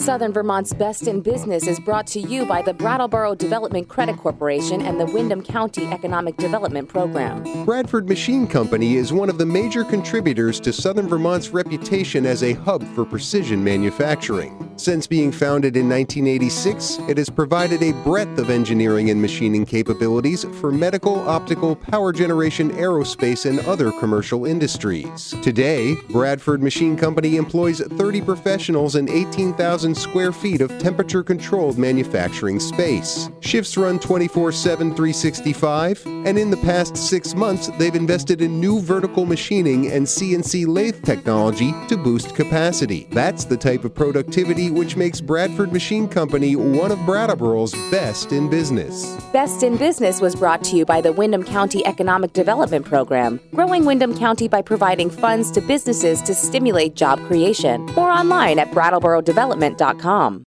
Southern Vermont's Best in Business is brought to you by the Brattleboro Development Credit Corporation and the Windham County Economic Development Program. Bradford Machine Company is one of the major contributors to Southern Vermont's reputation as a hub for precision manufacturing. Since being founded in 1986, it has provided a breadth of engineering and machining capabilities for medical, optical, power generation, aerospace, and other commercial industries. Today, Bradford Machine Company employs 30 professionals and 18,000 square feet of temperature controlled manufacturing space. Shifts run 24 7, 365, and in the past six months, they've invested in new vertical machining and CNC lathe technology to boost capacity. That's the type of productivity which makes Bradford Machine Company one of Brattleboro's best in business. Best in Business was brought to you by the Windham County Economic Development Program, growing Windham County by providing funds to businesses to stimulate job creation. More online at brattleborodevelopment.com.